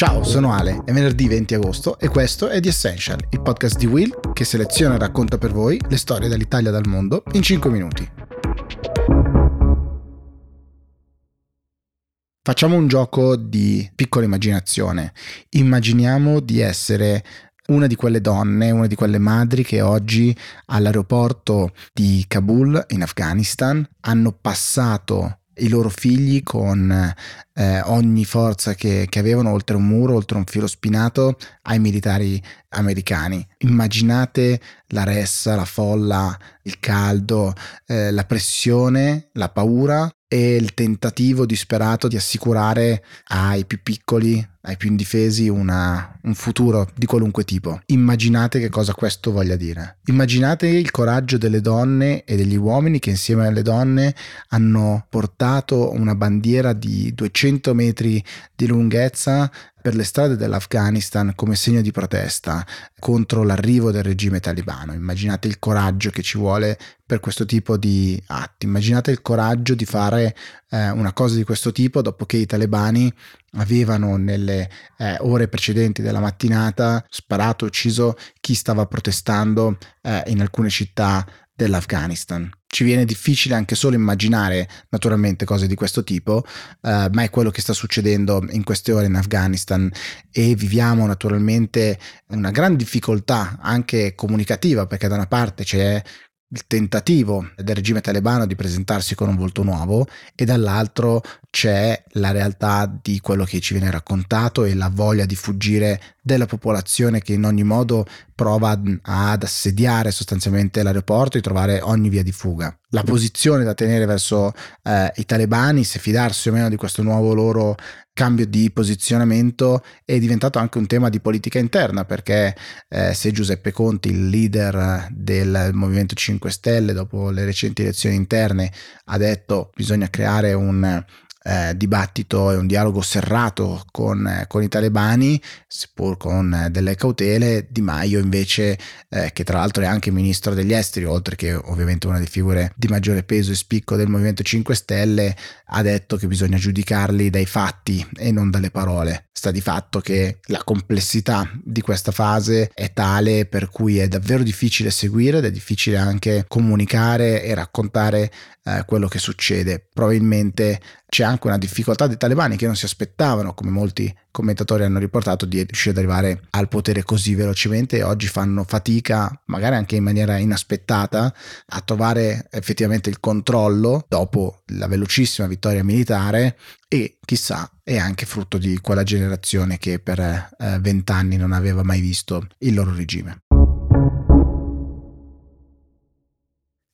Ciao, sono Ale, è venerdì 20 agosto e questo è The Essential, il podcast di Will che seleziona e racconta per voi le storie dall'Italia dal mondo in 5 minuti. Facciamo un gioco di piccola immaginazione. Immaginiamo di essere una di quelle donne, una di quelle madri che oggi all'aeroporto di Kabul in Afghanistan hanno passato i loro figli con eh, ogni forza che, che, avevano oltre un muro, oltre un filo spinato ai militari americani. Immaginate la ressa, la folla, il caldo, eh, la pressione, la paura e il tentativo disperato di assicurare ai più piccoli, ai più indifesi una, un futuro di qualunque tipo. Immaginate che cosa questo voglia dire. Immaginate il coraggio delle donne e degli uomini che insieme alle donne hanno portato una bandiera di 200 metri di lunghezza per le strade dell'Afghanistan come segno di protesta contro l'arrivo del regime talibano. Immaginate il coraggio che ci vuole per questo tipo di atti. Immaginate il coraggio di fare eh, una cosa di questo tipo dopo che i talebani avevano nelle eh, ore precedenti della mattinata sparato, ucciso chi stava protestando eh, in alcune città dell'Afghanistan. Ci viene difficile anche solo immaginare naturalmente cose di questo tipo, eh, ma è quello che sta succedendo in queste ore in Afghanistan e viviamo naturalmente una gran difficoltà anche comunicativa perché da una parte c'è il tentativo del regime talebano di presentarsi con un volto nuovo e dall'altro c'è la realtà di quello che ci viene raccontato e la voglia di fuggire della popolazione che in ogni modo prova ad assediare sostanzialmente l'aeroporto e trovare ogni via di fuga. La posizione da tenere verso eh, i talebani, se fidarsi o meno di questo nuovo loro cambio di posizionamento è diventato anche un tema di politica interna perché eh, se Giuseppe Conti, il leader del Movimento 5 Stelle, dopo le recenti elezioni interne, ha detto bisogna creare un eh, dibattito e un dialogo serrato con, eh, con, i talebani, seppur con eh, delle cautele. Di Maio invece, eh, che tra l'altro è anche ministro degli esteri, oltre che ovviamente una delle figure di maggiore peso e spicco del Movimento 5 Stelle, ha detto che bisogna giudicarli dai fatti e non dalle parole. Sta di fatto che la complessità di questa fase è tale per cui è davvero difficile seguire ed è difficile anche comunicare e raccontare eh, quello che succede. Probabilmente c'è anche una difficoltà dei talebani che non si aspettavano, come molti commentatori hanno riportato, di riuscire ad arrivare al potere così velocemente oggi fanno fatica, magari anche in maniera inaspettata, a trovare effettivamente il controllo dopo la velocissima vittoria militare e chissà è anche frutto di quella generazione che per eh, vent'anni eh, non aveva mai visto il loro regime.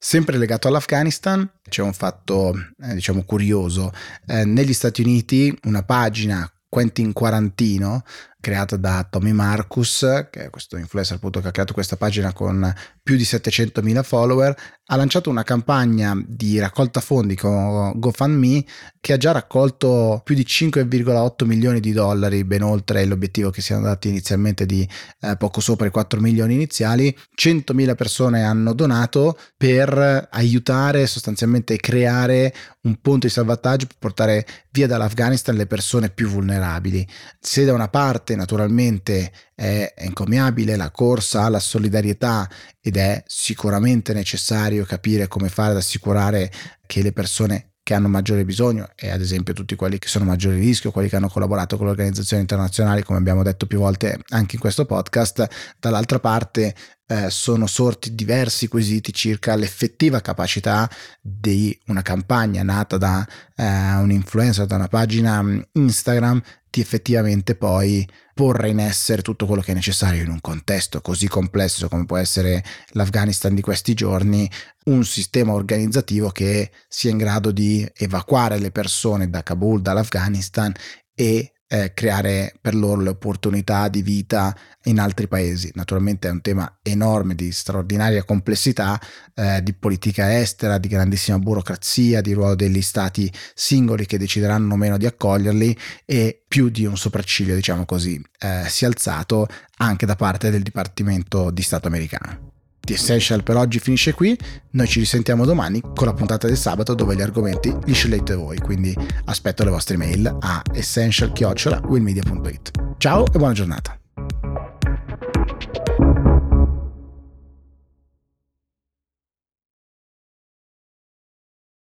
Sempre legato all'Afghanistan, c'è un fatto eh, diciamo curioso. Eh, negli Stati Uniti una pagina Quentin Quarantino creata da Tommy Marcus, che è questo influencer appunto che ha creato questa pagina con più di 700.000 follower, ha lanciato una campagna di raccolta fondi con GoFundMe che ha già raccolto più di 5,8 milioni di dollari, ben oltre l'obiettivo che si erano dati inizialmente di eh, poco sopra i 4 milioni iniziali. 100.000 persone hanno donato per aiutare sostanzialmente a creare un punto di salvataggio per portare via dall'Afghanistan le persone più vulnerabili. Se da una parte naturalmente è encomiabile la corsa alla solidarietà ed è sicuramente necessario capire come fare ad assicurare che le persone che hanno maggiore bisogno e ad esempio tutti quelli che sono a maggiore rischio, quelli che hanno collaborato con le organizzazioni internazionali, come abbiamo detto più volte anche in questo podcast, dall'altra parte eh, sono sorti diversi quesiti circa l'effettiva capacità di una campagna nata da eh, un influencer, da una pagina mm, Instagram, di effettivamente poi porre in essere tutto quello che è necessario in un contesto così complesso come può essere l'Afghanistan di questi giorni, un sistema organizzativo che sia in grado di evacuare le persone da Kabul, dall'Afghanistan e eh, creare per loro le opportunità di vita in altri paesi. Naturalmente è un tema enorme di straordinaria complessità, eh, di politica estera, di grandissima burocrazia, di ruolo degli stati singoli che decideranno o meno di accoglierli e più di un sopracciglio, diciamo così, eh, si è alzato anche da parte del Dipartimento di Stato americano. The Essential per oggi finisce qui, noi ci risentiamo domani con la puntata del sabato dove gli argomenti li scegliete voi, quindi aspetto le vostre mail a essential-willmedia.it. Ciao! Ciao e buona giornata.